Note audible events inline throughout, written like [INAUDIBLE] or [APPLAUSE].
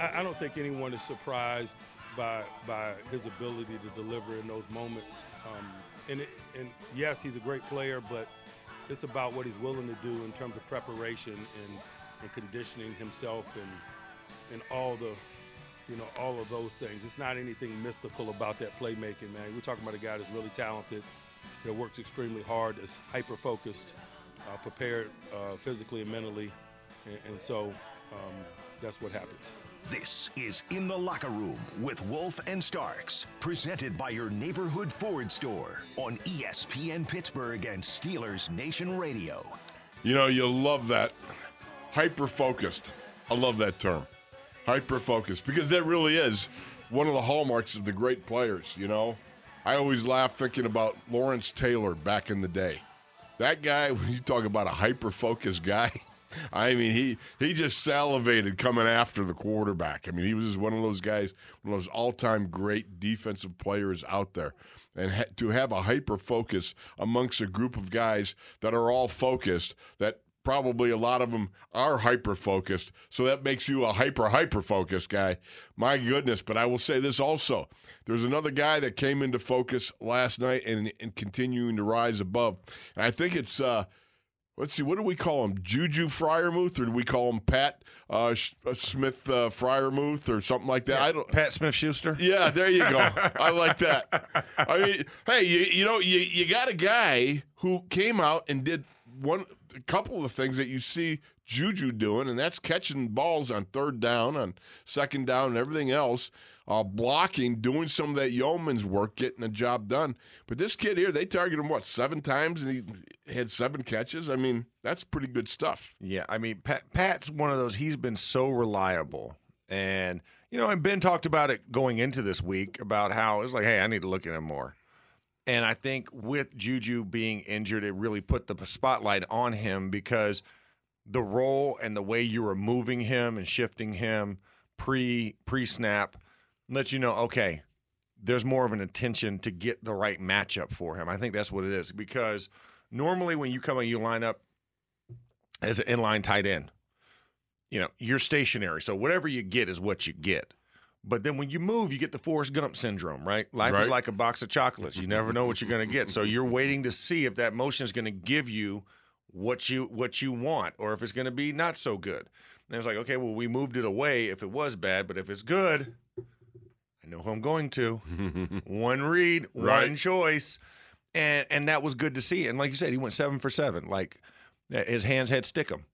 I, I don't think anyone is surprised by by his ability to deliver in those moments. Um, and it, and yes, he's a great player, but it's about what he's willing to do in terms of preparation and, and conditioning himself and and all the you know all of those things. It's not anything mystical about that playmaking, man. We're talking about a guy that's really talented, that works extremely hard, is hyper focused, uh, prepared uh, physically and mentally, and, and so um, that's what happens. This is In the Locker Room with Wolf and Starks, presented by your neighborhood Ford store on ESPN Pittsburgh and Steelers Nation Radio. You know, you love that. Hyper focused. I love that term. Hyper focused because that really is one of the hallmarks of the great players, you know? I always laugh thinking about Lawrence Taylor back in the day. That guy, [LAUGHS] when you talk about a hyper focused guy, I mean, he he just salivated coming after the quarterback. I mean, he was just one of those guys, one of those all-time great defensive players out there. And ha- to have a hyper focus amongst a group of guys that are all focused, that probably a lot of them are hyper focused, so that makes you a hyper hyper focused guy. My goodness! But I will say this also: there's another guy that came into focus last night and, and continuing to rise above, and I think it's. uh Let's see, what do we call him? Juju Freiermuth, or do we call him Pat uh, uh, Smith uh, Freiermuth, or something like that? I don't. Pat Smith Schuster. Yeah, there you go. I [LAUGHS] like that. I mean, hey, you, you know, you, you got a guy who came out and did one a couple of things that you see Juju doing, and that's catching balls on third down, on second down, and everything else. Uh, blocking, doing some of that yeoman's work, getting the job done. But this kid here, they targeted him what seven times, and he had seven catches. I mean, that's pretty good stuff. Yeah, I mean, Pat, Pat's one of those. He's been so reliable, and you know, and Ben talked about it going into this week about how it's like, hey, I need to look at him more. And I think with Juju being injured, it really put the spotlight on him because the role and the way you were moving him and shifting him pre pre snap lets you know, okay, there's more of an attention to get the right matchup for him. I think that's what it is because normally when you come and you line up as an inline tight end, you know, you're stationary. So whatever you get is what you get. But then when you move, you get the Forrest Gump syndrome, right? Life Right. is like a box of chocolates. You never know what you're going to get. So you're [LAUGHS] waiting to see if that motion is going to give you what you what you want or if it's going to be not so good. And it's like, okay, well, we moved it away if it was bad, but if it's good, I know who I'm going to. [LAUGHS] one read, one choice. And and that was good to see. And like you said, he went seven for seven. Like uh, his hands had stick him.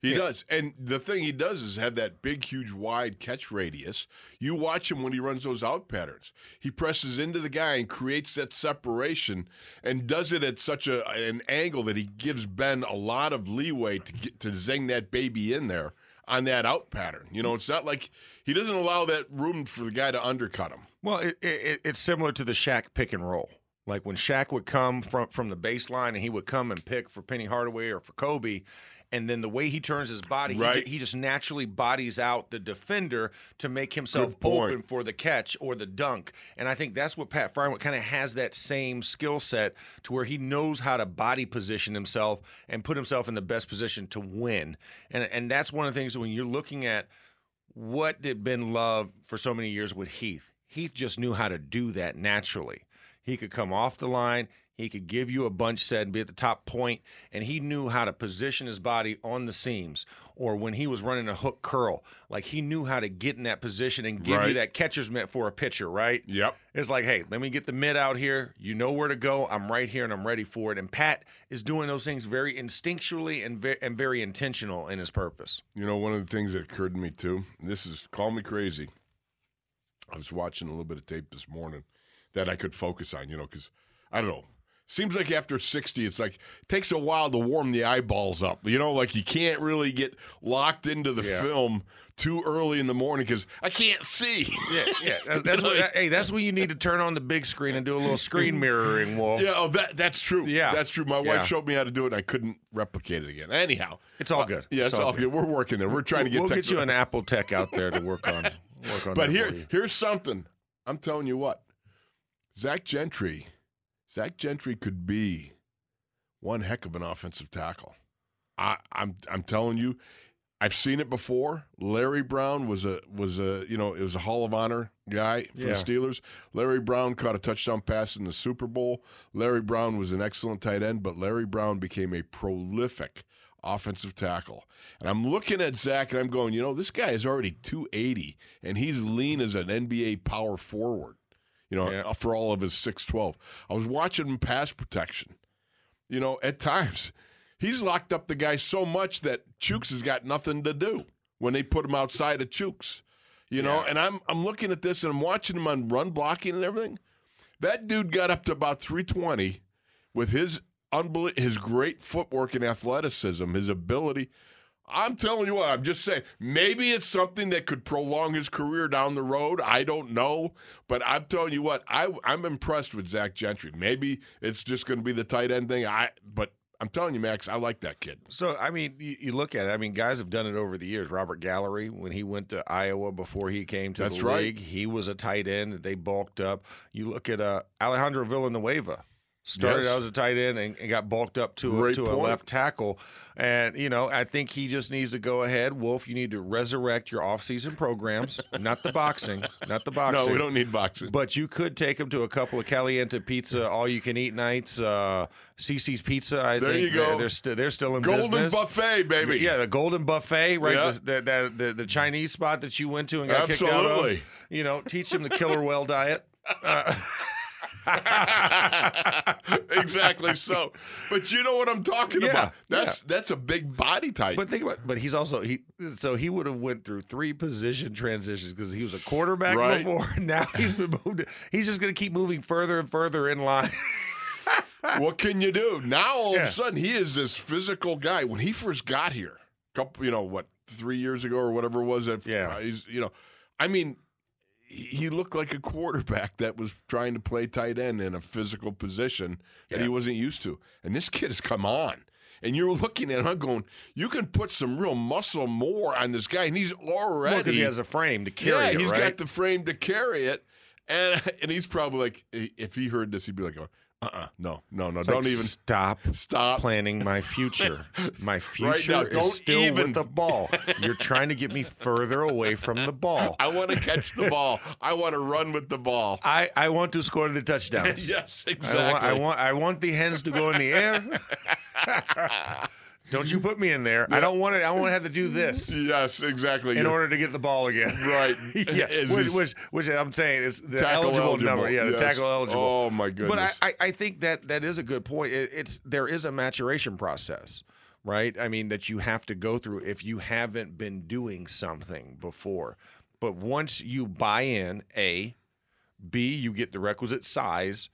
He Yeah. does. And the thing he does is have that big, huge, wide catch radius. You watch him when he runs those out patterns. He presses into the guy and creates that separation and does it at such a, an angle that he gives Ben a lot of leeway to get to zing that baby in there on that out pattern. You know, it's not like he doesn't allow that room for the guy to undercut him. Well, it, it, it's similar to the Shaq pick and roll. Like when Shaq would come from from the baseline and he would come and pick for Penny Hardaway or for Kobe, and then the way he turns his body, he, ju- he just naturally bodies out the defender to make himself open for the catch or the dunk. And I think that's what Pat Freiermuth kind of has that same skill set to where he knows how to body position himself and put himself in the best position to win. And and that's one of the things when you're looking at what did Ben love for so many years with Heath? Heath just knew how to do that naturally. He could come off the line, he could give you a bunch set and be at the top point, and he knew how to position his body on the seams. Or when he was running a hook curl, like he knew how to get in that position and give you that catcher's mitt for a pitcher, right? Yep. It's like, hey, let me get the mid out here. You know where to go. I'm right here and I'm ready for it. And Pat is doing those things very instinctually and very, and very intentional in his purpose. You know, one of the things that occurred to me too, and this is call me crazy. I was watching a little bit of tape this morning that I could focus on, you know, because I don't know. Seems like after 60, it's like it takes a while to warm the eyeballs up. You know, like you can't really get locked into the Yeah. film too early in the morning because I can't see. Yeah, yeah. [LAUGHS] That's, that's what, hey, that's when you need to turn on the big screen and do a little screen mirroring, Wolf. Yeah, oh, that that's true. Yeah. that's true. My wife Yeah. showed me how to do it, and I couldn't replicate it again. Anyhow, It's all good. Uh, yeah, it's, all good. We're working there. We're trying to get. We'll get you an Apple Tech out there to work on. Work on. But here, here's something. I'm telling you what, Zach Gentry, Zach Gentry could be one heck of an offensive tackle. I, I'm I'm telling you, I've seen it before. Larry Brown was a was a you know it was a Hall of Honor guy for Yeah. the Steelers. Larry Brown caught a touchdown pass in the Super Bowl. Larry Brown was an excellent tight end, but Larry Brown became a prolific offensive tackle. And I'm looking at Zach and I'm going, you know, this guy is already 280 and he's lean as an NBA power forward. You know, Yeah. Uh, for all of his 6'12. I was watching him pass protection. You know, at times he's locked up the guy so much that Chuks has got nothing to do when they put him outside of Chuks. You know, Yeah. and I'm I'm looking at this and I'm watching him on run blocking and everything. That dude got up to about 320 with his unbel- his great footwork and athleticism, his ability. I'm telling you what, I'm just saying, maybe it's something that could prolong his career down the road. I don't know. But I'm telling you what, I, I'm impressed with Zach Gentry. Maybe it's just going to be the tight end thing. I But I'm telling you, Max, I like that kid. So I mean, you, you look at it. I mean, guys have done it over the years. Robert Gallery, when he went to Iowa before he came to That's the right. league, he was a tight end. They bulked up. You look at uh, Alejandro Villanueva. Started Yes. out as a tight end and, and got bulked up to a, to a left tackle. And you know, I think he just needs to go ahead. Wolf, you need to resurrect your offseason programs, [LAUGHS] not the boxing, not the boxing. No, we don't need boxing. But you could take him to a couple of Caliente Pizza, all you can eat nights. Uh, CC's Pizza, I There think you go. They're, they're, still they're still in Golden business. buffet, baby. Yeah, the Golden Buffet, right? Yeah. The, the, the, the, Chinese spot that you went to and got kicked out of. Absolutely. You know, teach him the killer whale diet. [LAUGHS] Uh, [LAUGHS] [LAUGHS] exactly so. But you know what I'm talking Yeah, about. That's that's a big body type. but think about, but he's also he. So he would have went through three position transitions because he was a quarterback Right. before. [LAUGHS] Now he's been moved. He's just going to keep moving further and further in line. [LAUGHS] what can you do? Now all of a sudden he is this physical guy. When he first got here, couple, you know, what three years ago or whatever it was. That, Yeah. uh, he's, you know, I mean, he looked like a quarterback that was trying to play tight end in a physical position that he wasn't used to. And this kid has come on. And you're looking at him going, you can put some real muscle more on this guy, and he's already because he has a frame to carry yeah, it, he's right? got the frame to carry it, and [LAUGHS] and he's probably like, if he heard this, he'd be like, uh, uh no, no, no, It's don't like, even stop stop. planning my [LAUGHS] future. My future now, is still even- with the ball. You're trying to get me further away from the ball. [LAUGHS] I want to catch the ball. I want to run with the ball. I, I want to score the touchdowns. [LAUGHS] yes, I exactly. want, I want I want the hens to go in the air. Don't you put me in there. I don't want to I want to have to do this [LAUGHS] yes, exactly. in order to get the ball again. [LAUGHS] right. [LAUGHS] yeah, Is which, which which I'm saying is the tackle eligible, number. Yeah, the tackle eligible. Oh my goodness. But I, I, I think that that is a good point. It, it's there is a maturation process, right? I mean that you have to go through if you haven't been doing something before. But once you buy in, a, b, you get the requisite size,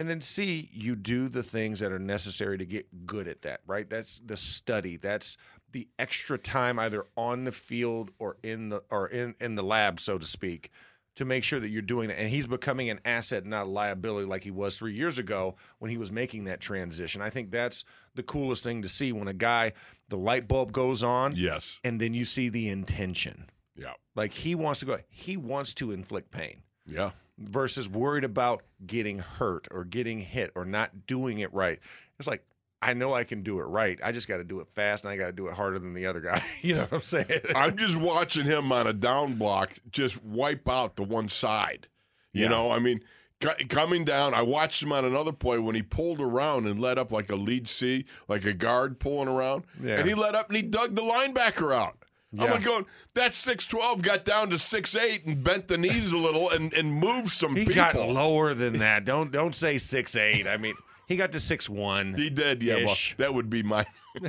and then c, you do the things that are necessary to get good at that. Right? That's the study. That's the extra time either on the field or in the or in in the lab, so to speak to make sure that you're doing that. And he's becoming an asset, not a liability, like he was three years ago when he was making that transition. I think that's the coolest thing to see when a guy, the light bulb goes on, yes. and then you see the intention. Yeah. Like he wants to go, he wants to inflict pain Yeah. Versus worried about getting hurt or getting hit or not doing it right. It's like, I know I can do it right. I just got to do it fast and I got to do it harder than the other guy. [LAUGHS] you know what I'm saying? [LAUGHS] I'm just watching him on a down block just wipe out the one side. You Yeah. know, I mean, co- coming down, I watched him on another play when he pulled around and let up like a lead C, like a guard pulling around. Yeah. And he let up and he dug the linebacker out. I'm Yeah. like going, that 6'12 got down to 6'8 and bent the knees a little and, and moved some He people. got lower than that. Don't don't say six eight. I mean, he got to six one. He did, yeah. Well, that would be my. [LAUGHS]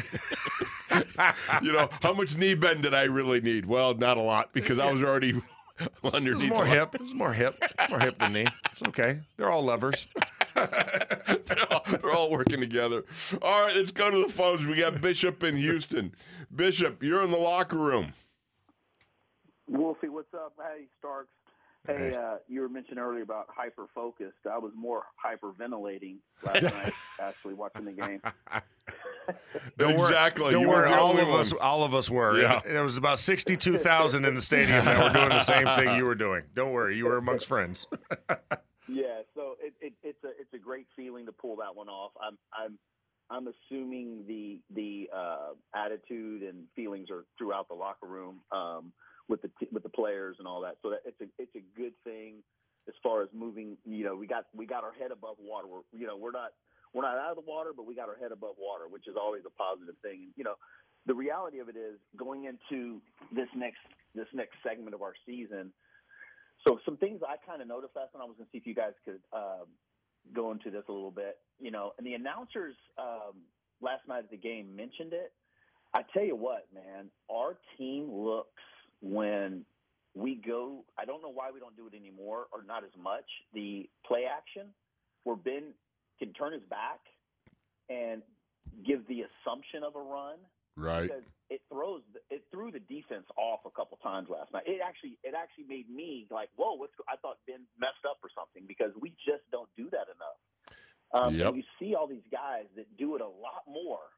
you know, how much knee bend did I really need? Well, not a lot because I was already [LAUGHS] It underneath. was more hip. It was more hip. More hip than knee. It's okay. They're all lovers. [LAUGHS] they're, all, they're all working together. All right, let's go to the phones. We got Bishop in Houston. Bishop, you're in the locker room. Wolfie, what's up? Hey, Starks. Hey, Hey. uh, you were mentioning earlier about hyper focused. I was more hyperventilating last [LAUGHS] night, actually watching the game. [LAUGHS] Don't worry- exactly. Don't you worry. were All of one. us. All of us were. Yeah. And There was about sixty-two thousand in the stadium that were doing the same thing you were doing. Don't worry. You were amongst friends. Yeah, so it, it, it's a it's a great feeling to pull that one off. I'm I'm I'm assuming the the uh, attitude and feelings are throughout the locker room um, with the t- with the players and all that. So that it's a it's a good thing as far as moving. You know, we got we got our head above water. We're, you know, we're not we're not out of the water, but we got our head above water, which is always a positive thing. And you know, the reality of it is going into this next this next segment of our season. So some things I kind of noticed last night. I was going to see if you guys could um, go into this a little bit. You know, and the announcers um, last night at the game mentioned it. I tell you what, man, our team looks when we go. I don't know why we don't do it anymore, or not as much. The play action, where Ben can turn his back and give the assumption of a run Right. because it throws it threw the defense off a couple times last night. It actually it actually made me like, whoa, what's I thought Ben messed up or something because we just don't do that enough. Um, Yep. And you see all these guys that do it a lot more,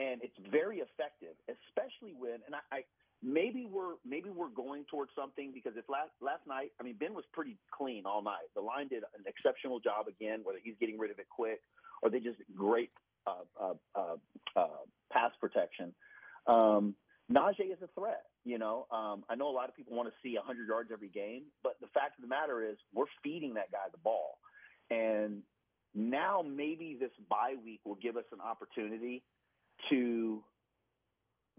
and it's very effective, especially when and I. I Maybe we're maybe we're going towards something because if last last night, I mean Ben was pretty clean all night. The line did an exceptional job again, whether he's getting rid of it quick or they just great uh, uh, uh, uh, pass protection. Um, Najee is a threat. You know, um, I know a lot of people want to see 100 yards every game, but the fact of the matter is we're feeding that guy the ball. And now maybe this bye week will give us an opportunity to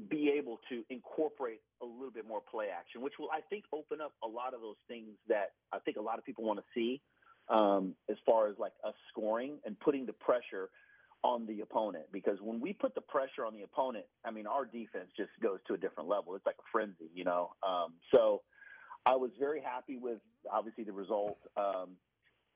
be able to incorporate a little bit more play action, which will, I think, open up a lot of those things that I think a lot of people want to see um, as far as like us scoring and putting the pressure on the opponent because when we put the pressure on the opponent, I mean, our defense just goes to a different level. It's like a frenzy, you know. Um, so I was very happy with obviously the result, um,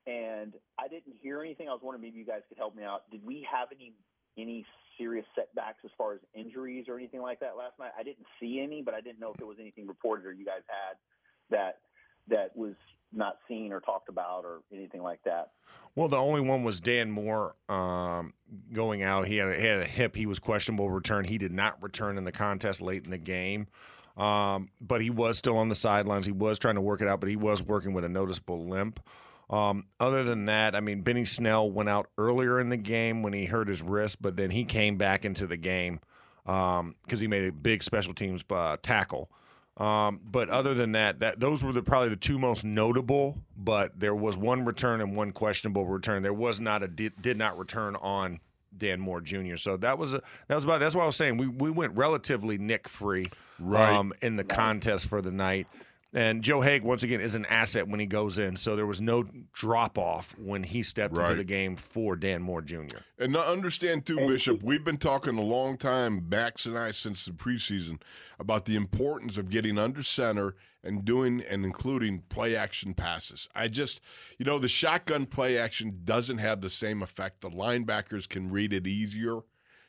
and I didn't hear anything. I was wondering maybe you guys could help me out. Did we have any any serious setbacks as far as injuries or anything like that last night? I didn't see any, but I didn't know if there was anything reported or you guys had that that was not seen or talked about or anything like that. Well, the only one was Dan Moore um, going out. He had, a, he had a hip. He was questionable return. He did not return in the contest late in the game, um, but he was still on the sidelines. He was trying to work it out, but he was working with a noticeable limp. Um, other than that, I mean, Benny Snell went out earlier in the game when he hurt his wrist, but then he came back into the game because he made a big special teams uh, tackle. Um, but other than that, that those were the probably the two most notable. But there was one return and one questionable return. There was not a did, did not return on Dan Moore Jr. So that was a, that was about that's what I was saying. We we went relatively nick free Right. um, in the contest for the night. And Joe Haeg once again is an asset when he goes in. So there was no drop off when he stepped into the game for Dan Moore Jr. And to understand too, Bishop, we've been talking a long time, Max and I, since the preseason, about the importance of getting under center and doing and including play action passes. I just, you know, the shotgun play action doesn't have the same effect. The linebackers can read it easier.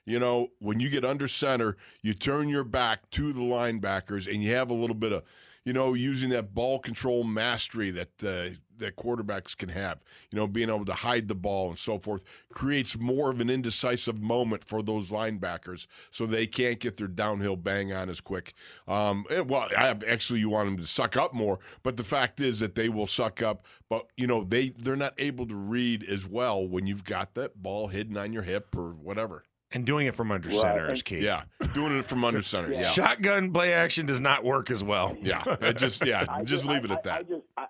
You know, when you get under center, you turn your back to the linebackers and you have a little bit of, you know, using that ball control mastery that uh, that quarterbacks can have. You know, being able to hide the ball and so forth creates more of an indecisive moment for those linebackers, so they can't get their downhill bang on as quick. Um, and, well, actually, you want them to suck up more, but the fact is that they will suck up. But you know, they they're not able to read as well when you've got that ball hidden on your hip or whatever. And doing it from under Right. center is key. Yeah, doing it from under center. Yeah, Shotgun play action does not work as well. yeah. It just yeah, I just leave it I, at I, I that. just I,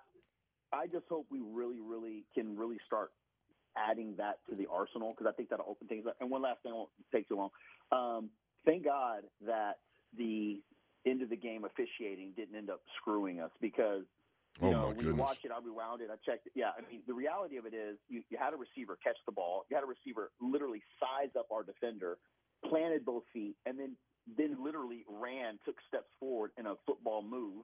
I just hope we really, really can really start adding that to the arsenal because I think that'll open things up. And one last thing, I won't take too long. Um, thank God that the end of the game officiating didn't end up screwing us because you Oh, know my when you watch it, I rewound it, I checked it. Yeah, I mean the reality of it is you, you had a receiver catch the ball, you had a receiver literally size up our defender, planted both feet, and then then literally ran, took steps forward in a football move.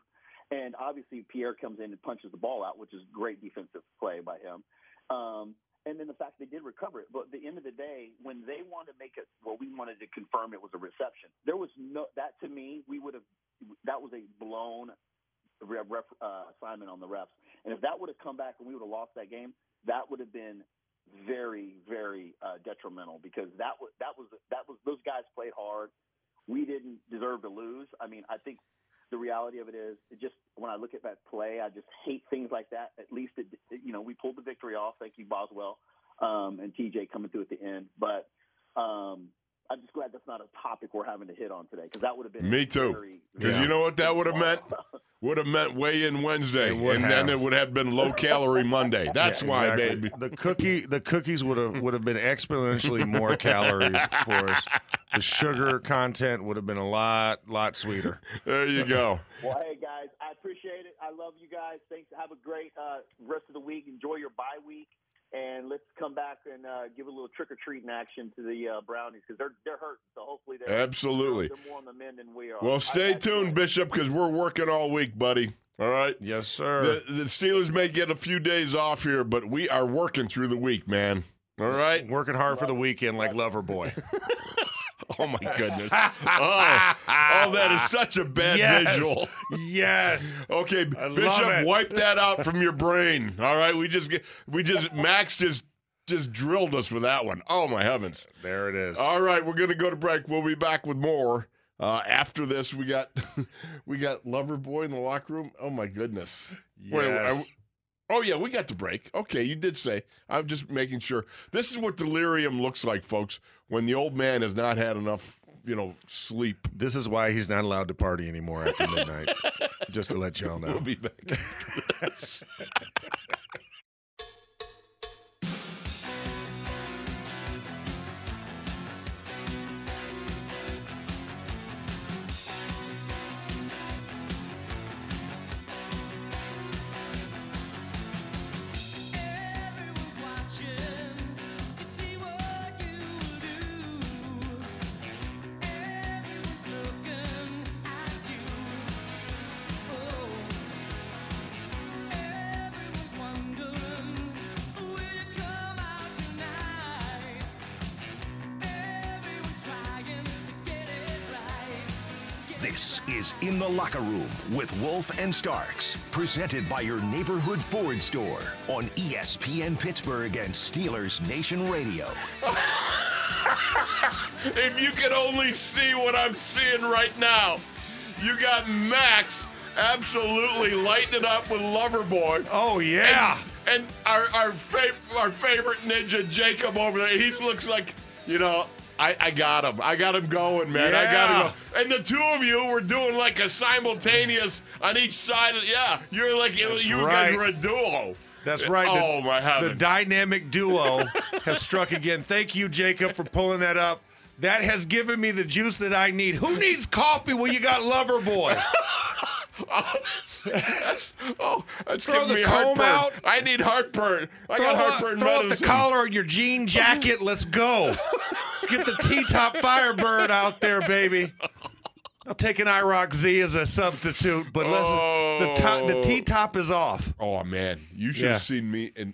And obviously, Pierre comes in and punches the ball out, which is great defensive play by him. Um, and then the fact they did recover it. But at the end of the day, when they wanted to make it, well, we wanted to confirm it was a reception. There was no that to me, we would have that was a blown ref, ref, uh, assignment on the refs. And if that would have come back and we would have lost that game, that would have been very, very uh, detrimental because that was that was that was those guys played hard. We didn't deserve to lose. I mean, I think the reality of it is, it just when I look at that play, I just hate things like that. At least it, you know, we pulled the victory off. Thank you, Boswell um, and TJ coming through at the end. But um, I'm just glad that's not a topic we're having to hit on today because that would have been Me too. Because Yeah. you know what that [LAUGHS] would have meant? Would have meant weigh in Wednesday, It would and then it would have been low calorie Monday. [LAUGHS] That's Yeah, why, exactly. baby. The cookie, the cookies would have would have been exponentially more calories for us. The sugar content would have been a lot, lot sweeter. There you go. [LAUGHS] Well, hey guys, I appreciate it. I love you guys. Thanks. Have a great uh, rest of the week. Enjoy your bye week, and let's come back and uh, give a little trick or treating action to the uh, Brownies because they're they're hurting. So hopefully they're Absolutely. They're more on the mend than we are. Well, stay I- tuned, Bishop, because we're working all week, buddy. All right. Yes, sir. The, the Steelers may get a few days off here, but we are working through the week, man. All right. Working hard for the weekend like Loverboy. [LAUGHS] [LAUGHS] Oh my goodness. [LAUGHS] Oh, oh that is such a bad Yes. visual. yes. [LAUGHS] Okay, I Bishop, wipe that out from your brain. All right, we just get, we just Max just just drilled us with that one. Oh my heavens! There it is. All right, we're gonna go to break. We'll be back with more uh, after this. We got we got Lover Boy in the locker room. Oh my goodness! Wait, Yes. I- oh yeah, we got the break. Okay, you did say. I'm just making sure. This is what delirium looks like, folks. When the old man has not had enough, you know, sleep. This is why he's not allowed to party anymore after midnight. Just to let y'all [LAUGHS] know. We'll be back. [LAUGHS] This is In the Locker Room with Wolf and Starks, presented by your neighborhood Ford store on ESPN Pittsburgh and Steelers Nation Radio. [LAUGHS] If you could only see what I'm seeing right now, you got Max absolutely lighting it up with Loverboy. Oh yeah. And, and our our, fav- our favorite ninja Jacob over there, he looks like, you know, I, I got him. I got him going, man. I got him Yeah. And the two of you were doing like a simultaneous on each side of yeah. You're like you, That's you guys right. were a duo. That's right. The- Oh my The dynamic duo [LAUGHS] has struck again. Thank you, Jacob, for pulling that up. That has given me the juice that I need. Who needs coffee when you got Loverboy? [LAUGHS] [LAUGHS] Oh, that's, oh, Throw giving the me comb heartburn. out. I need heartburn. I throw got out, heartburn throw out the collar on your jean jacket. Let's go. Let's get the T-top Firebird out there, baby. I'll take an IROC Z as a substitute, but listen, the top, the Oh. T-top is off. Oh man, you should Yeah. have seen me. And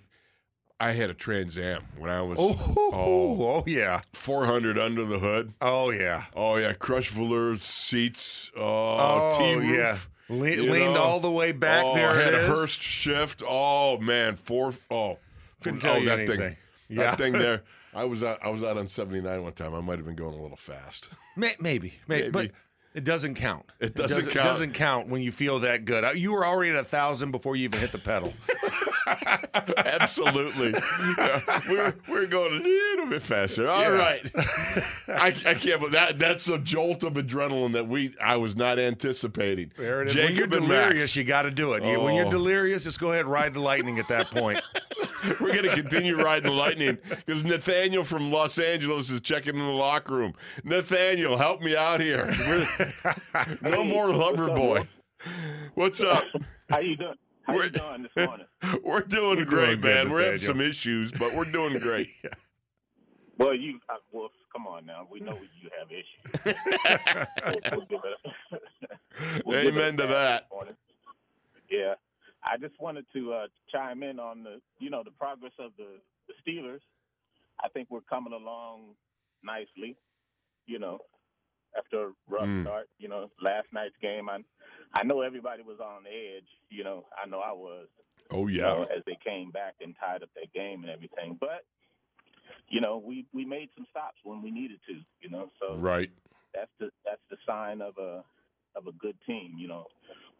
I had a Trans Am when I was Oh, oh, oh yeah, 400 under the hood. oh yeah, Oh yeah, crushed velour seats. Oh, oh T-roof. yeah. Le- leaned know. all the way back. Oh, there I had it a. Hurst shift. Oh man, four. Oh, Couldn't oh, tell you that anything. thing. Yeah. That thing there. [LAUGHS] I was out. I was out on 79 one time. I might have been going a little fast. Maybe, maybe, Maybe. but it doesn't count. It doesn't count. doesn't count when you feel that good. You were already at a thousand before you even hit the pedal. [LAUGHS] Absolutely. Yeah, we're, we're going a little bit faster. All Yeah. right. [LAUGHS] I, I can't believe that. That's a jolt of adrenaline that we I was not anticipating. There it is. when you're and delirious, Max. you got to do it. You- When you're Oh. delirious, just go ahead and ride the lightning at that point. [LAUGHS] We're going to continue riding the lightning because Nathaniel from Los Angeles is checking in the locker room. Nathaniel, help me out here. We're- [LAUGHS] no more lover boy. What's up? How you doing? How We're- you doing this morning? [LAUGHS] We're doing We're great, doing man. We're having some issues, but we're doing [LAUGHS] great. Well, you, uh, Wolf, come on now. We know you have issues. We'll- [LAUGHS] we'll give it- we'll give it a Amen to that. Yeah, I just wanted to uh, chime in on the, you know, the progress of the, the Steelers. I think we're coming along nicely. You know, after a rough Mm. start. You know, last night's game. I, I know everybody was on edge. You know, I know I was. Oh, you yeah. know, as they came back and tied up their game and everything. But you know, we we made some stops when we needed to. You know, so Right. that's the that's the sign of a of a good team. You know,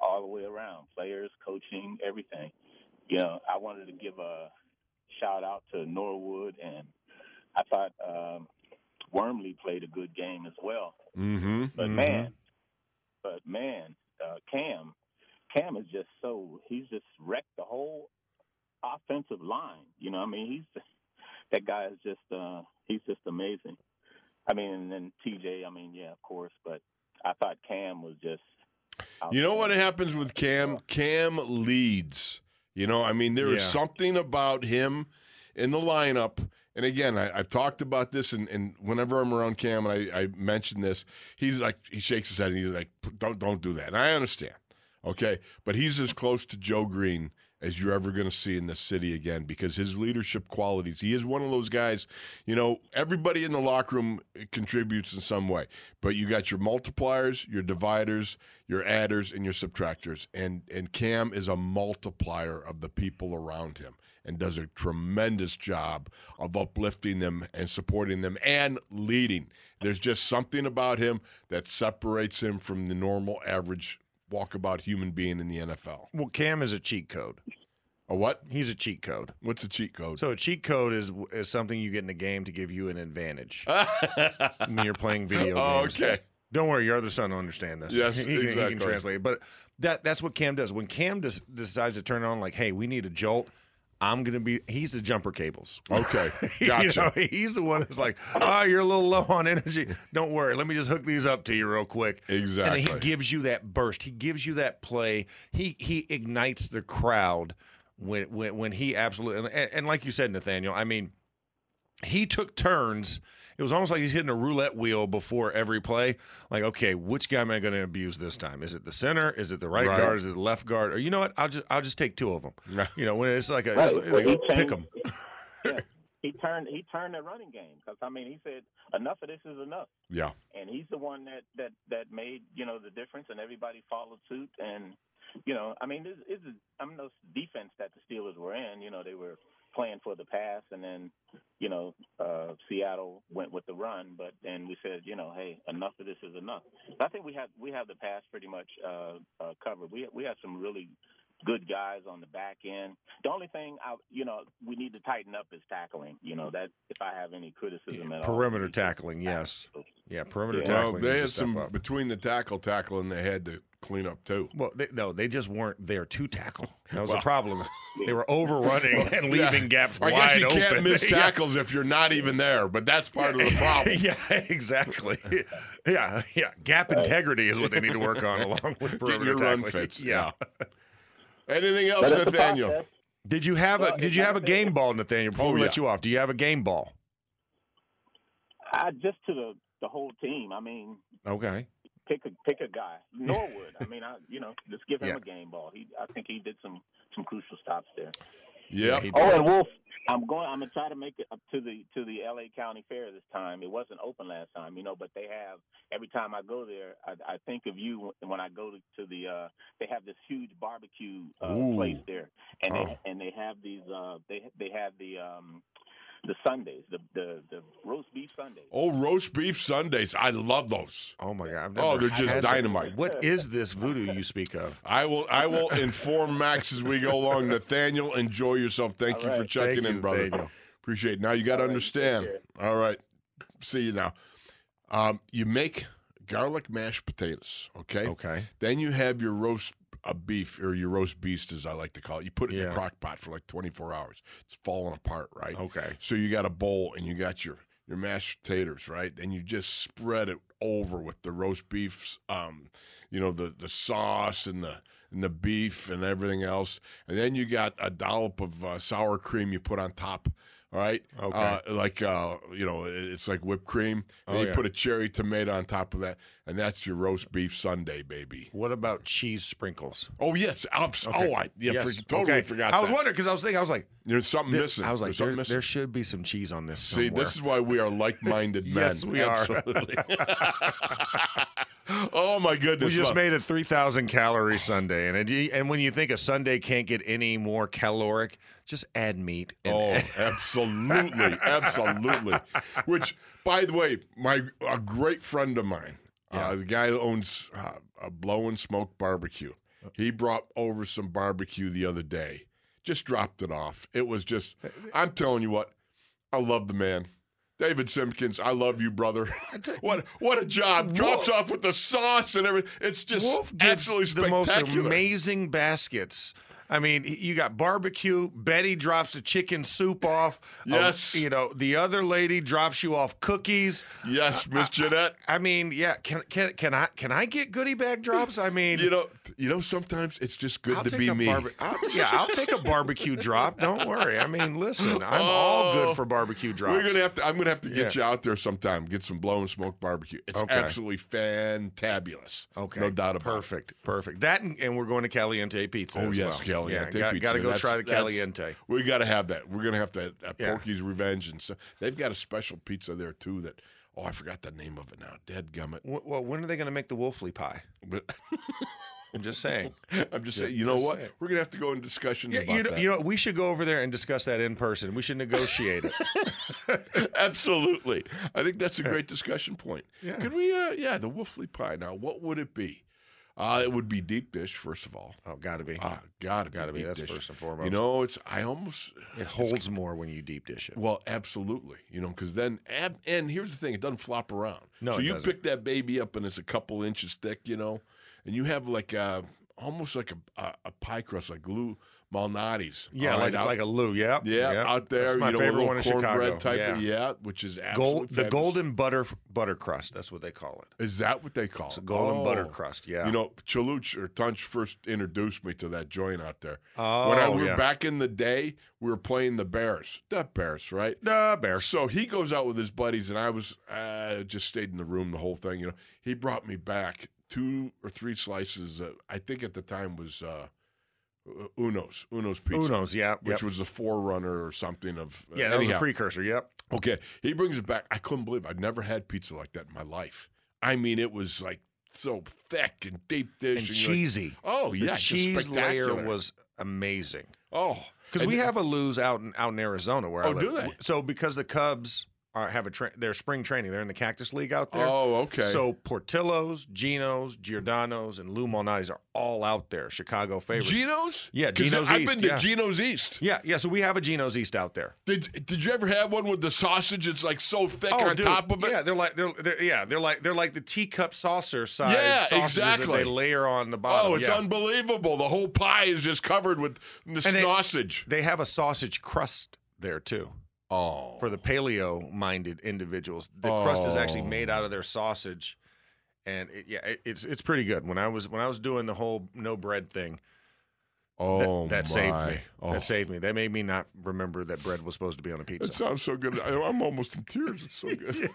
all the way around, players, coaching, everything. You know, I wanted to give a shout out to Norwood, and I thought um, Wormley played a good game as well. Mm-hmm. But Mhm. man, but man, uh, Cam, Cam is just so he's just wrecked the whole offensive line. You know, I mean, he's that guy is just uh, he's just amazing. I mean, and then TJ, I mean, yeah, of course, but I thought Cam was just. You know what happens with Cam? Cam leads. You know, I mean, there is Yeah. something about him in the lineup. And again, I, I've talked about this, and, and whenever I'm around Cam and I, I mention this, he's like, he shakes his head and he's like, don't, don't do that. And I understand. Okay. But he's as close to Joe Greene as you're ever going to see in this city again because his leadership qualities. He is one of those guys, you know, everybody in the locker room contributes in some way, but you got your multipliers, your dividers, your adders, and your subtractors. And and Cam is a multiplier of the people around him and does a tremendous job of uplifting them and supporting them and leading. There's just something about him that separates him from the normal average walkabout human being in the NFL. Well, Cam is a cheat code. A what? He's a cheat code. What's a cheat code? So a cheat code is is something you get in a game to give you an advantage [LAUGHS] when you're playing video Oh, games. okay. Don't worry, your other son will understand this. Yes, he, can, he can translate it. But that that's what Cam does. When Cam des- decides to turn on, like, hey, we need a jolt. I'm gonna be. He's the jumper cables. Okay, [LAUGHS] You gotcha. know, he's the one that's like, oh, you're a little low on energy. Don't worry. Let me just hook these up to you real quick. Exactly. And he gives you that burst. He gives you that play. He he ignites the crowd when when when he absolutely and, and like you said, Nathaniel. I mean, he took turns. It was almost like he's hitting a roulette wheel before every play. Like, okay, which guy am I going to abuse this time? Is it the center? Is it the right, Right. guard? Is it the left guard? Or you know what? I'll just I'll just take two of them. Yeah. You know, when it's like a, Right. it's like, Well, he pick changed- them. yeah, he turned he turned the running game because I mean he said enough of this is enough, Yeah. and he's the one that that that made you know the difference, and everybody followed suit, and you know I mean this is I mean those defense that the Steelers were in, you know they were playing for the pass, and then you know uh, Seattle went with the run, but then we said you know hey enough of this is enough. I think we have we have the pass pretty much uh, uh, covered. We we have some really good guys on the back end. The only thing I, you know, we need to tighten up is tackling. You know that if I have any criticism at all, Perimeter we- tackling, yes. Yeah, perimeter Yeah. Well, tackling. they had some up. between the tackle tackling they had to clean up too. Well, they, no, they just weren't there to tackle. That was Well- the problem. [LAUGHS] They were overrunning and leaving Yeah. gaps I wide guess you open. can't miss [LAUGHS] Yeah. tackles if you're not even there, but that's part of the [LAUGHS] problem. yeah, exactly. Yeah, yeah. Gap integrity is what they need to work on, along with perimeter Getting your run tackling. fits. Yeah. Yeah. Anything else, But it's a Nathaniel? Did you have Well, a Did you have a I said, game ball, Nathaniel? Before Oh, we let you off, do you have a game ball? I just to the the whole team. I mean, Okay. pick a pick a guy. Norwood. I mean, I you know just give him Yeah. a game ball. He I think he did some some crucial stops there. Yep. he Oh, and Wolf, I'm going. I'm gonna try to make it up to the to the L.A. County Fair this time. It wasn't open last time, you know, but they have every time I go there, I, I think of you when I go to, to the. Uh, they have this huge barbecue uh, Ooh. place there, and Oh. they and they have these. Uh, they they have the um, the sundaes, the the the roast beef sundaes. Oh, roast beef sundaes. I love those. Oh my God. Oh, they're just had that. dynamite. What is this voodoo you speak of? [LAUGHS] I will I will inform Max as we go along. Nathaniel, enjoy yourself. Thank All you for checking Thank in, you, brother. Nathaniel. Appreciate it. Now you got to understand. take All right. See you now. Um, you make garlic mashed potatoes, okay? Okay. Then you have your roast uh, beef or your roast beast, as I like to call it. You put it in Yeah. a crock pot for like 24 hours. It's falling apart, right? Okay. So you got a bowl and you got your your mashed potatoes, right? Then you just spread it over with the roast beefs, um, you know, the the sauce and the and the beef and everything else. And then you got a dollop of uh, sour cream you put on top. All right, Okay. uh, like uh, you know, it's like whipped cream. And Oh, you yeah. put a cherry tomato on top of that, and that's your roast beef sundae, baby. What about cheese sprinkles? Oh yes, I'm, oh I yeah, Yes. for- totally Okay. forgot. I was wondering because I was thinking, I was like, There's something There- missing. I was like, there, missing. there should be some cheese on this. See, somewhere. this is why we are like-minded [LAUGHS] men. Yes, we are. [LAUGHS] Oh my goodness! we just look. made a three thousand calorie sundae, and it, and when you think a sundae can't get any more caloric, just add meat. And Oh, [LAUGHS] absolutely, absolutely. Which, by the way, my a great friend of mine, uh, the guy that owns uh, a Blow and Smoke Barbecue, he brought over some barbecue the other day. Just dropped it off. It was just, I'm telling you what, I love the man. David Simpkins, I love you, brother. [LAUGHS] what what a job! Drops Wolf- off with the sauce and everything. It's just absolutely the most amazing baskets. I mean, you got barbecue. Betty drops the chicken soup off. Yes. you know, the other lady drops you off cookies. yes, Miss Jeanette. I mean, yeah. Can can can I can I get goodie bag drops? I mean, You know, you know. Sometimes it's just good I'll to be me. barbe- I'll yeah, I'll take a barbecue drop. Don't worry. I mean, listen, I'm all Oh, good for barbecue drops. We're gonna have to. I'm gonna have to get Yeah. you out there sometime. Get some blow and smoke barbecue. It's Okay. absolutely fantabulous. Okay, no doubt about it. perfect, perfect. That and, and we're going to Caliente Pizza. Oh as yes, well. Caliente Yeah, got, to go That's- try the Caliente. We got to have that. We're gonna have to at Yeah. Porky's Revenge and stuff. They've got a special pizza there too. That oh, I forgot the name of it now. Dead gummit. Well, when are they going to make the Wolfley pie? But [LAUGHS] I'm just saying. [LAUGHS] I'm just saying. You know what? saying. We're gonna have to go in discussions Yeah, about you know, that. you know, we should go over there and discuss that in person. We should negotiate it. [LAUGHS] Absolutely. I think that's a great discussion point. Yeah. Could we, uh, yeah, the Wolfley pie. Now, what would it be? Uh, it would be deep dish, first of all. Oh, got to be. Ah, gotta be. Gotta be. deep That's dish. first and foremost. You know, it's, I almost, it holds more when you deep dish it. well, absolutely. You know, because then, ab, and here's the thing it doesn't flop around. No, So you doesn't. pick that baby up and it's a couple inches thick, you know, and you have like a, almost like a, a, a pie crust, like Lou Malnati's. Yeah, like right, like a Lou. Yeah, yeah, out there, That's my you know, favorite one in Chicago. type yeah. of, yeah, which is absolutely Gold, the fabulous. golden butter butter crust. That's what they call it. Is that what they call it? It's a it? golden butter Oh. crust. Yeah. You know, Chaluch or Tunch first introduced me to that joint out there. oh, when I we were back in the day, we were playing the Bears. The Bears, right? the Bears. So he goes out with his buddies, and I was uh, just stayed in the room the whole thing. You know, he brought me back two or three slices. Uh, I think at the time was uh, Uno's Uno's pizza, Uno's. Yeah, which yep. was the forerunner or something of. uh, yeah. That was a precursor. Yep. Okay, he brings it back. I couldn't believe it. I'd never had pizza like that in my life. I mean, it was like so thick and deep dish And like, cheesy. oh The yeah, cheese layer was amazing. oh Because we have a lose out in out in Arizona where I Oh, live. do they? So because the Cubs are, have a tra- their spring training, they're in the Cactus League out there. Oh, okay. So Portillo's, Gino's, Giordano's, and Lou Malnati's are all out there. Chicago favorites. Gino's. Yeah, 'Cause Gino's East. I've East, been to yeah. Gino's East. yeah, yeah. So we have a Gino's East out there. Did Did you ever have one with the sausage? It's like so thick oh, on Oh, dude, top of it. Yeah, they're like they're, they're yeah they're like they're like the teacup saucer size Yeah, sausages that exactly. they layer on the bottom. Oh, it's yeah. unbelievable. The whole pie is just covered with the And they- sausage. They have a sausage crust there too. Oh, for the paleo minded individuals. The crust is actually made Oh. out of their sausage, and it, yeah, it, it's it's pretty good. When I was when I was doing the whole no bread thing, oh, that saved my. me. Oh, That saved me. That made me not remember that bread was supposed to be on a It pizza. sounds so good. I, I'm almost in tears. It's so [LAUGHS] good.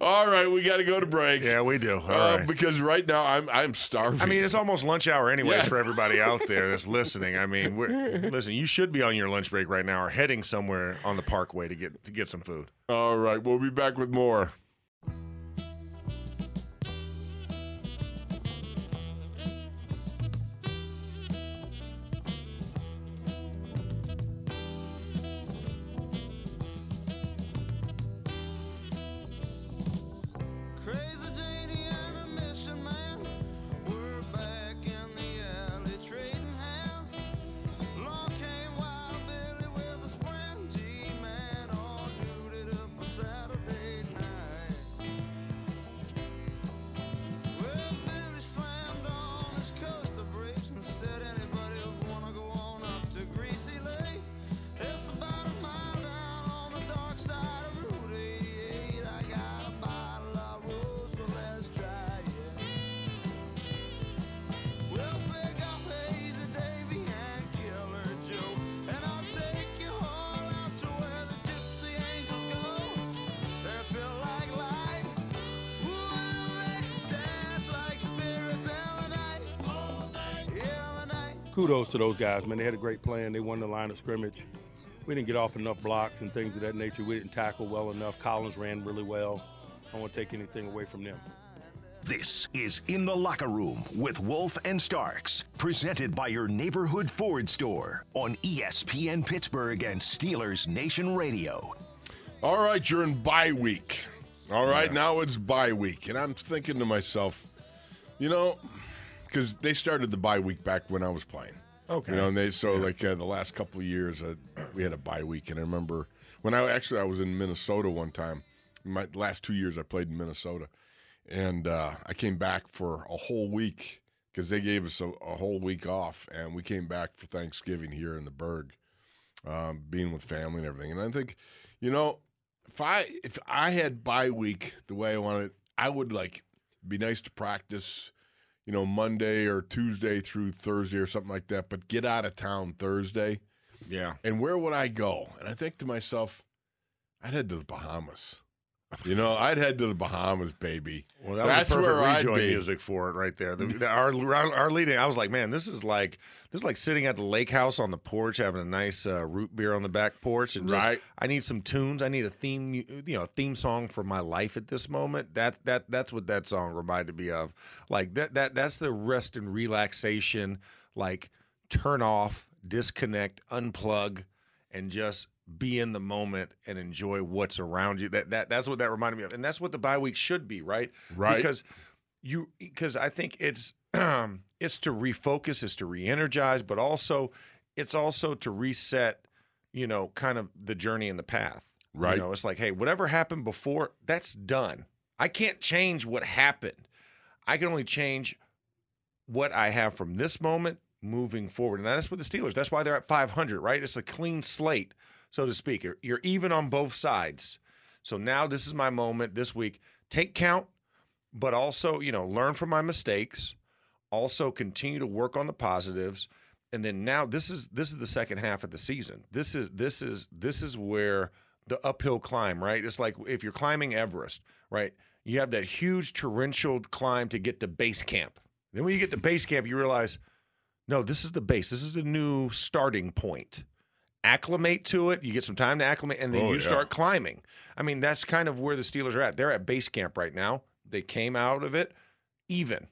All right, we got to go to break. yeah, we do. All Uh, right. Because right now I'm I'm starving. I mean, it's almost lunch hour anyway Yeah. for everybody out [LAUGHS] there that's listening. I mean, we're, listen, you should be on your lunch break right now or heading somewhere on the parkway to get to get some food. all right. We'll be back with more. Kudos to those guys, man. They had a great plan. They won the line of scrimmage. We didn't get off enough blocks and things of that nature. We didn't tackle well enough. Collins ran really well. I don't want to take anything away from them. This is In the Locker Room with Wolf and Starks, presented by your neighborhood Ford store on ESPN Pittsburgh and Steelers Nation Radio. All right, you're in bye week. All right, now it's bye week, and I'm thinking to myself, you know, because they started the bye week back when I was playing. Okay. You know, and they so like uh, the last couple of years uh, we had a bye week, and I remember When I actually I was in Minnesota one time. My last two years I played in Minnesota, and uh, I came back for a whole week because they gave us a, a whole week off, and we came back for Thanksgiving here in the Burgh, um, being with family and everything. And I think, you know, if I if I had bye week the way I wanted, I would like be nice to practice, you know, Monday or Tuesday through Thursday or something like that, but get out of town Thursday. Yeah. And where would I go? And I think to myself, I'd head to the Bahamas. You know, I'd head to the Bahamas, baby. Well, that That's was where perfect I'd be. music for it right there. The, the- our, our our leading, I was like, man, this is like this is like sitting at the lake house on the porch, having a nice uh, root beer on the back porch, and just, Right. I need some tunes. I need a theme, you know, a theme song for my life at this moment. That that that's what that song reminded me of. Like that that that's the rest and relaxation. Like turn off, disconnect, unplug, and just be in the moment and enjoy what's around you. That that that's what that reminded me of, and that's what the bye week should be, right? Right. Because you because I think it's um [CLEARS THROAT] it's to refocus, it's to re-energize, but also it's also to reset, you know, kind of the journey and the path. Right. You know, it's like, hey, whatever happened before, that's done. I can't change what happened. I can only change what I have from this moment moving forward. And that's with the Steelers. That's why they're at 500, right? It's a clean slate, so to speak. You're, you're even on both sides. So now this is my moment this week. Take count, but also, you know, learn from my mistakes. Also continue to work on the positives. And then now this is this is the second half of the season. This is this is this is where the uphill climb, right? It's like if you're climbing Everest, right? You have that huge torrential climb to get to base camp. Then when you get to base camp, you realize, no, this is the base. This is the new starting point. Acclimate to it. You get some time to acclimate, and then Oh, you yeah. start climbing. I mean, that's kind of where the Steelers are at. They're at base camp right now. They came out of it even.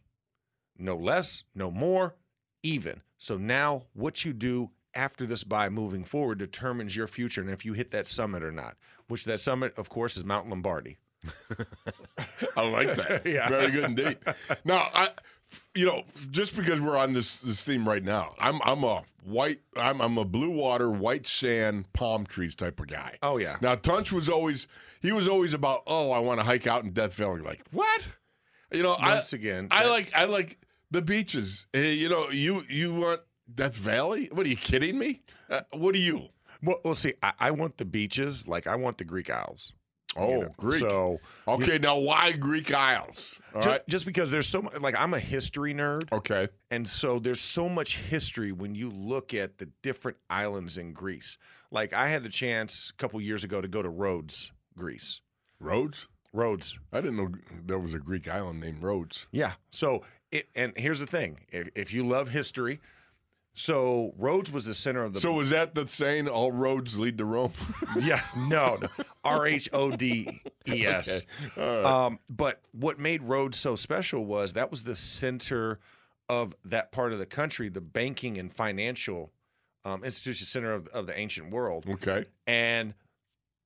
No less, no more, even. So now what you do after this bye moving forward determines your future and if you hit that summit or not, which that summit, of course, is Mount Lombardi. [LAUGHS] I like that. [LAUGHS] Yeah. Very good indeed. [LAUGHS] Now, I, you know, just because we're on this this theme right now, I'm I'm a white, I'm I'm a blue water, white sand, palm trees type of guy. Oh, yeah. Now, Tunch was always he was always about, oh, I want to hike out in Death Valley. Like what? You know, Once I, again, I that- like I like the beaches. Eh, you know, you you want Death Valley? What are you kidding me? Uh, what are you? Well, well see, I, I want the beaches, like I want the Greek Isles. You Oh, know. Greek. So okay, now why Greek Isles? All ju- right. just because there's so much, like I'm a history nerd. Okay. And so there's so much history when you look at the different islands in Greece. Like I had the chance a couple years ago to go to Rhodes, Greece. Rhodes? Rhodes. I didn't know there was a Greek island named Rhodes. Yeah. So it and here's the thing. If, if you love history, so Rhodes was the center of the So was that the saying all roads lead to Rome? [LAUGHS] Yeah, no. no. R H O D E S. [LAUGHS] Um, but what made Rhodes so special was that was the center of that part of the country, the banking and financial um, institution center of, of the ancient world. okay. And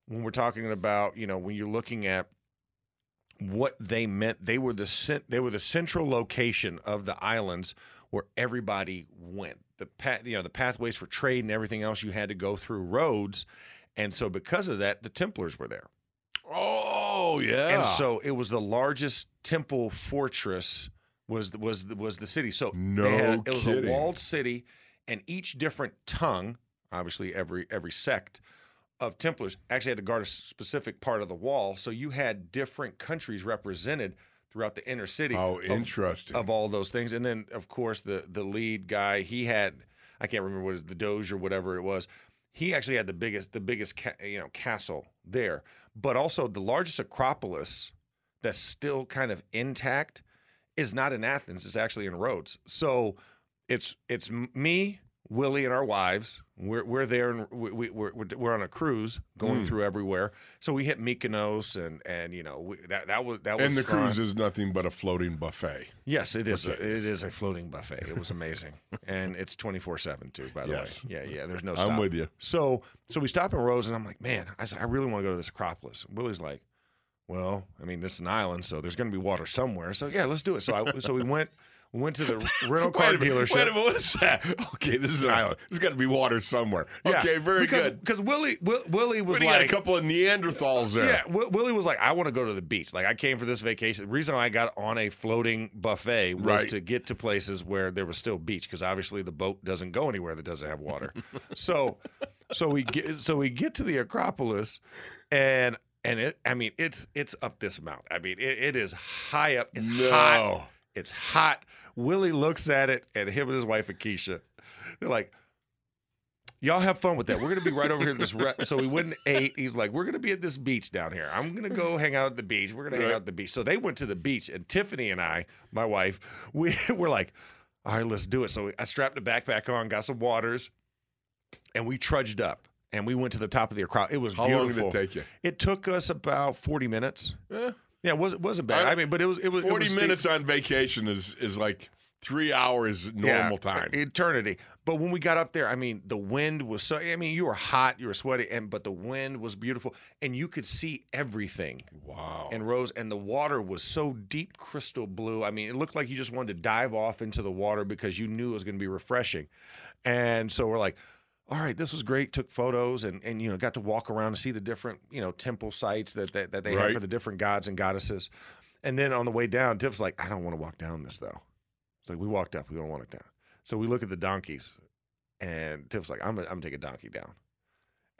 when we're talking about, you know, when you're looking at what they meant, they were the cent- they were the central location of the islands where everybody went. The path, you know, the pathways for trade and everything else you had to go through Rhodes, and so because of that, the Templars were there. Oh yeah. And so it was the largest temple fortress was was was the city. So No had, it was a walled city, and each different tongue, obviously every every sect of Templars actually had to guard a specific part of the wall. So you had different countries represented throughout the inner city. how of- interesting. of all those things. And then, of course, the the lead guy, he had I can't remember what it was the Doge or whatever it was. He actually had the biggest the biggest ca- you know castle there, but also the largest Acropolis that's still kind of intact is not in Athens. It's actually in Rhodes. So it's it's me. Willie and our wives, we're we're there and we, we, we're we're on a cruise going Hmm. through everywhere. So we hit Mykonos and and you know we, that that was that was and the fun. cruise is nothing but a floating buffet. Yes, it is. A, it is a floating buffet. It was amazing, [LAUGHS] and it's twenty four seven too. By the Yes. way, yeah, yeah. There's no stop. I'm with you. So, so we stop in Rhodes, and I'm like, man, I, said, I really want to go to this Acropolis. Willie's like, well, I mean, this is an island, so there's going to be water somewhere. So yeah, let's do it. So I, so we went, We went to the [LAUGHS] rental car Wait a minute, dealership. Wait a minute, what is that? Okay, this is an island. There's got to be water somewhere. Yeah, okay, very because, good. Because Willie, Will, Willie was But like, a couple of Neanderthals there. yeah, Wi- Willie was like, I want to go to the beach. Like, I came for this vacation. The reason I got on a floating buffet was Right. to get to places where there was still beach, because obviously the boat doesn't go anywhere that doesn't have water. [LAUGHS] so, so we get so we get to the Acropolis, and and it, I mean, it's it's up this mountain. I mean, it, it is high up. It's No. hot. It's hot. Willie looks at it, and him and his wife Akeisha, they're like, "Y'all have fun with that. We're gonna be right over here." This re-. so we went and ate. He's like, "We're gonna be at this beach down here. I'm gonna go hang out at the beach. We're gonna hang out at the beach." So they went to the beach, and Tiffany and I, my wife, we [LAUGHS] were like, "All right, let's do it." So I strapped a backpack on, got some waters, and we trudged up. And we went to the top of the Acropolis. It was How beautiful. long did it take you? It took us about forty minutes. Eh, Yeah, it wasn't wasn't bad. I- I, mean, but it was it was it Forty was steep. minutes on vacation is is like three hours normal Yeah, time. eternity. But when we got up there, I mean, the wind was so. I mean, you were hot, you were sweaty, and but the wind was beautiful, and you could see everything. wow. And Rhodes, and the water was so deep, crystal blue. I mean, it looked like you just wanted to dive off into the water because you knew it was going to be refreshing. And so we're like, all right, this was great. Took photos and and you know got to walk around and see the different you know temple sites that that, that they have for the different gods and goddesses. And then on the way down, Tiff's like, I don't want to walk down this though. It's like we walked up, we don't want it down. So we look at the donkeys, and Tiff's like, I'm gonna, I'm gonna take a donkey down.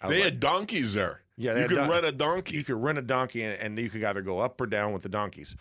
They like, had donkeys there. Yeah, you could don- rent a donkey. you could rent a donkey and, and you could either go up or down with the donkeys.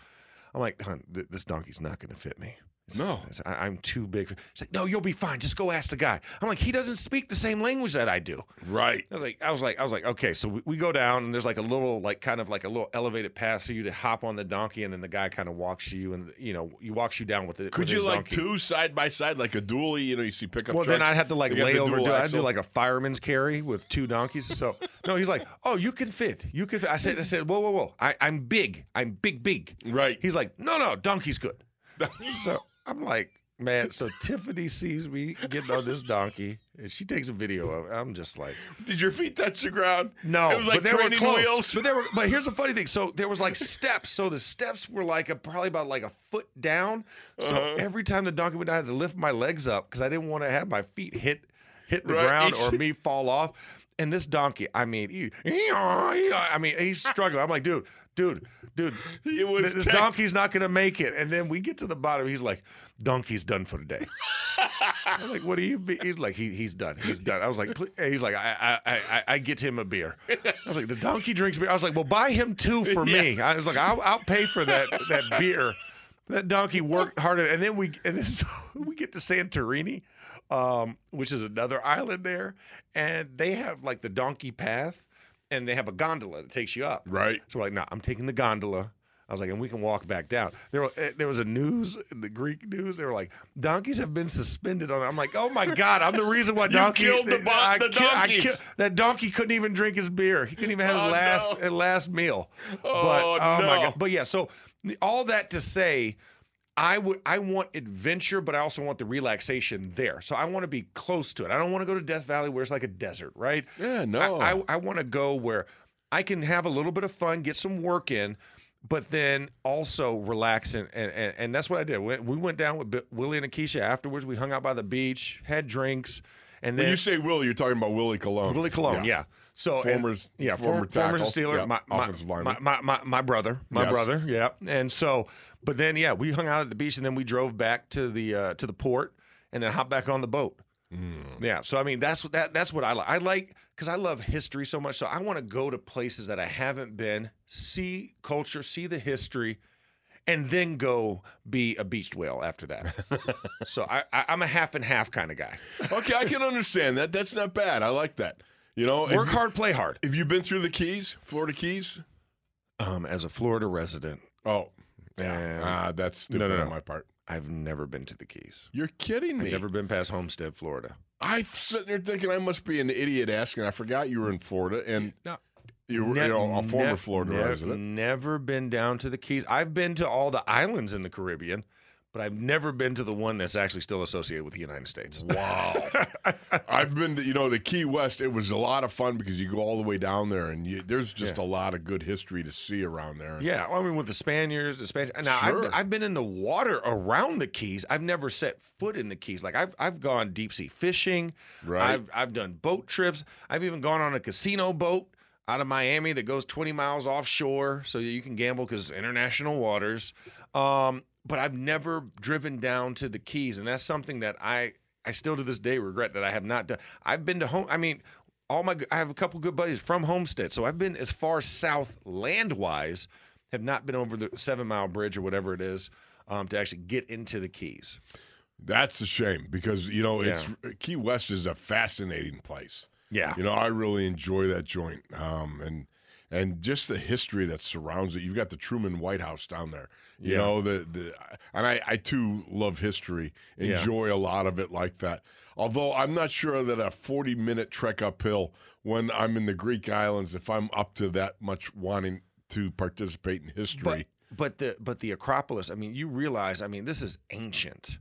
I'm like, hon, th- this donkey's not going to fit me. It's- No. it's- I, am too big. For, She's like, no, you'll be fine. Just go ask the guy. I'm like, he doesn't speak the same language that I do. right. I was like, I was like, I was like, okay. So we, we go down and there's like a little, like kind of like a little elevated path for you to hop on the donkey, and then the guy kind of walks you, and you know, he walks you down with it. Could with you like donkey. two side by side, like a dually? You know, you see pickup Well, trucks. then I'd have to like lay over. Do, I'd do like a fireman's carry with two donkeys. So [LAUGHS] no, he's like, oh, you can fit. You can fit. I said, I said, whoa, whoa, whoa. I, I'm big. I'm big, big. right. He's like, no, no, donkey's good. [LAUGHS] so I'm like, man. So Tiffany sees me getting on this donkey, and she takes a video of it. I'm just like, Did your feet touch the ground? no, It was like but they training close. wheels. But there were, but here's the funny thing. So there was like steps. So the steps were like a, probably about like a foot down. So Uh-huh. every time the donkey went down, I had to lift my legs up because I didn't want to have my feet hit hit the Right. ground or [LAUGHS] me fall off. And this donkey, I mean, he, [LAUGHS] I mean, he's struggling. I'm like, dude, dude, dude, It was this tech- donkey's not gonna make it. And then we get to the bottom. He's like, donkey's done for the day. [LAUGHS] I'm like, what do you? Be? He's like, he, he's done. He's done. I was like, "Please-" he's like, I, I, I, I get him a beer. I was like, the donkey drinks beer. I was like, well, buy him two for [LAUGHS] me. I was like, I'll, I'll pay for that that beer. That donkey worked harder, and then we and then [LAUGHS] so we get to Santorini, um, which is another island there, and they have like the donkey path, and they have a gondola that takes you up. Right. So we're like, no, I'm taking the gondola. I was like, and we can walk back down. There, were, eh, there was a news, the Greek news. They were like, donkeys have been suspended on. I'm like, oh my god, I'm the reason why [LAUGHS] donkey killed the I the I donkeys. that donkey couldn't even drink his beer. He couldn't even have his Oh, last no. his last meal. Oh, but, my no. god! But yeah, so all that to say. I would I want adventure, but I also want the relaxation there. So I want to be close to it. I don't want to go to Death Valley where it's like a desert, right? Yeah, no. I, I, I want to go where I can have a little bit of fun, get some work in, but then also relax. And, and, and, that's what I did. We, we went down with Bi- Willie and Akeisha afterwards. We hung out by the beach, had drinks, and when then you say Willie, you're talking about Willie Colon. Willie Colon, yeah. So and- Former- yeah, former former, former. Steeler, Yeah, my, my, offensive my, lineman. my, my, my brother, my Yes. brother, yeah. And so, but then yeah, we hung out at the beach, and then we drove back to the uh, to the port, and then hopped back on the boat. Mm. Yeah, so I mean that's what that that's what I like. I like because I love history so much. So I want to go to places that I haven't been, see culture, see the history, and then go be a beached whale after that. [LAUGHS] so I, I I'm a half and half kind of guy. okay, I can understand that. That's not bad. I like that. You know, Work hard, play hard. Have you been through the Keys, Florida Keys? Um, as a Florida resident, Oh, and ah, that's stupid no, no. on my part. I've never been to the Keys. You're kidding me. I've never been past Homestead, Florida. I'm sitting there thinking I must be an idiot asking. I forgot you were in Florida and No. you were you know, a former Nev- Florida nev- resident. Never been down to the Keys. I've been to all the islands in the Caribbean, but I've never been to the one that's actually still associated with the United States. Wow. [LAUGHS] I've been to, you know, the Key West. It was a lot of fun because you go all the way down there and you, there's just Yeah. a lot of good history to see around there. Yeah, well, I mean, with the Spaniards, the Spanish. Now, Sure. I've, I've been in the water around the Keys. I've never set foot in the Keys. Like I've I've gone deep sea fishing. Right. I've I've done boat trips. I've even gone on a casino boat out of Miami that goes 20 miles offshore, so you can gamble because international waters. Um, but I've never driven down to the Keys, and that's something that I I still to this day regret that I have not done. I've been to home. I mean. All my, I have a couple good buddies from Homestead, so I've been as far south land wise, have not been over the Seven Mile Bridge or whatever it is, um, to actually get into the Keys. That's a shame because, you know, it's Key West is a fascinating place. Yeah, You know, I really enjoy that joint. Um, and and just the history that surrounds it. You've got the Truman White House down there. You Yeah. know, the the and I, I too love history. Yeah. Enjoy a lot of it like that. Although I'm not sure that a 40 minute trek uphill when I'm in the Greek islands, if I'm up to that much wanting to participate in history. But but the but the Acropolis. I mean, you realize. I mean, this is ancient,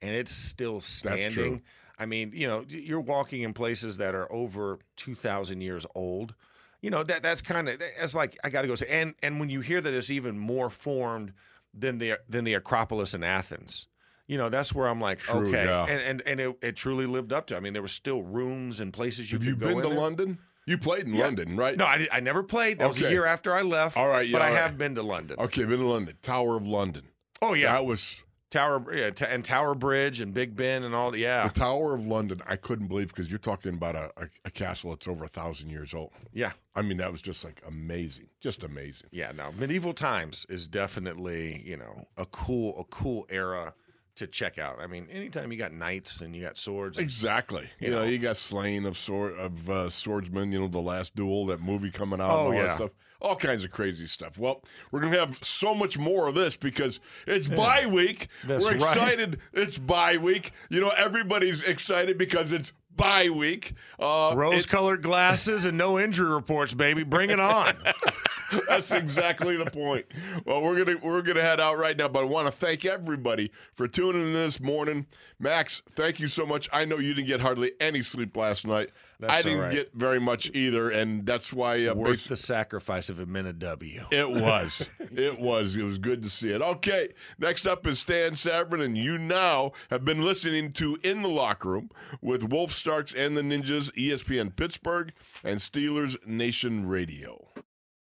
and it's still standing. I mean, you know, you're walking in places that are over two thousand years old. You know that that's kind of that's like I got to go say. And and when you hear that it's even more formed than the than the Acropolis in Athens. You know, that's where I'm like, True, okay, yeah. and and and it, it truly lived up to. I mean, there were still rooms and places you Have you been to there. London? You played in Yeah. London, right? No, I, I never played. That was a year after I left. All right, yeah, but I right. have been to London. Okay, been to London. Tower of London. Oh yeah, That was Tower, yeah, t- and Tower Bridge and Big Ben and all. the Yeah, the Tower of London. I couldn't believe because you're talking about a, a, a castle that's over a thousand years old. yeah, I mean, that was just like amazing, just amazing. yeah. No, medieval times is definitely you know a cool a cool era to check out. I mean, anytime you got knights and you got swords, Exactly. You, know, know. you got Slain of sword of uh, swordsman. You know, the last duel, that movie coming out. Oh, and all yeah. that stuff. All kinds of crazy stuff. Well, we're gonna have so much more of this because it's bye week. That's we're right. excited. It's bye week. You know, everybody's excited because it's bye week. Uh, rose it- colored glasses and no injury reports, baby. Bring it on. [LAUGHS] [LAUGHS] That's exactly the point. Well, we're gonna we're gonna head out right now, but I want to thank everybody for tuning in this morning. Max, thank you so much. I know you didn't get hardly any sleep last night. That's I didn't right. get very much either, and that's why uh, Worth basi- the sacrifice of a minute W. it was. [LAUGHS] it was. It was good to see it. Okay, next up is Stan Savran, and you now have been listening to In the Locker Room with Wolf Starks and the Ninjas, ESPN Pittsburgh, and Steelers Nation Radio.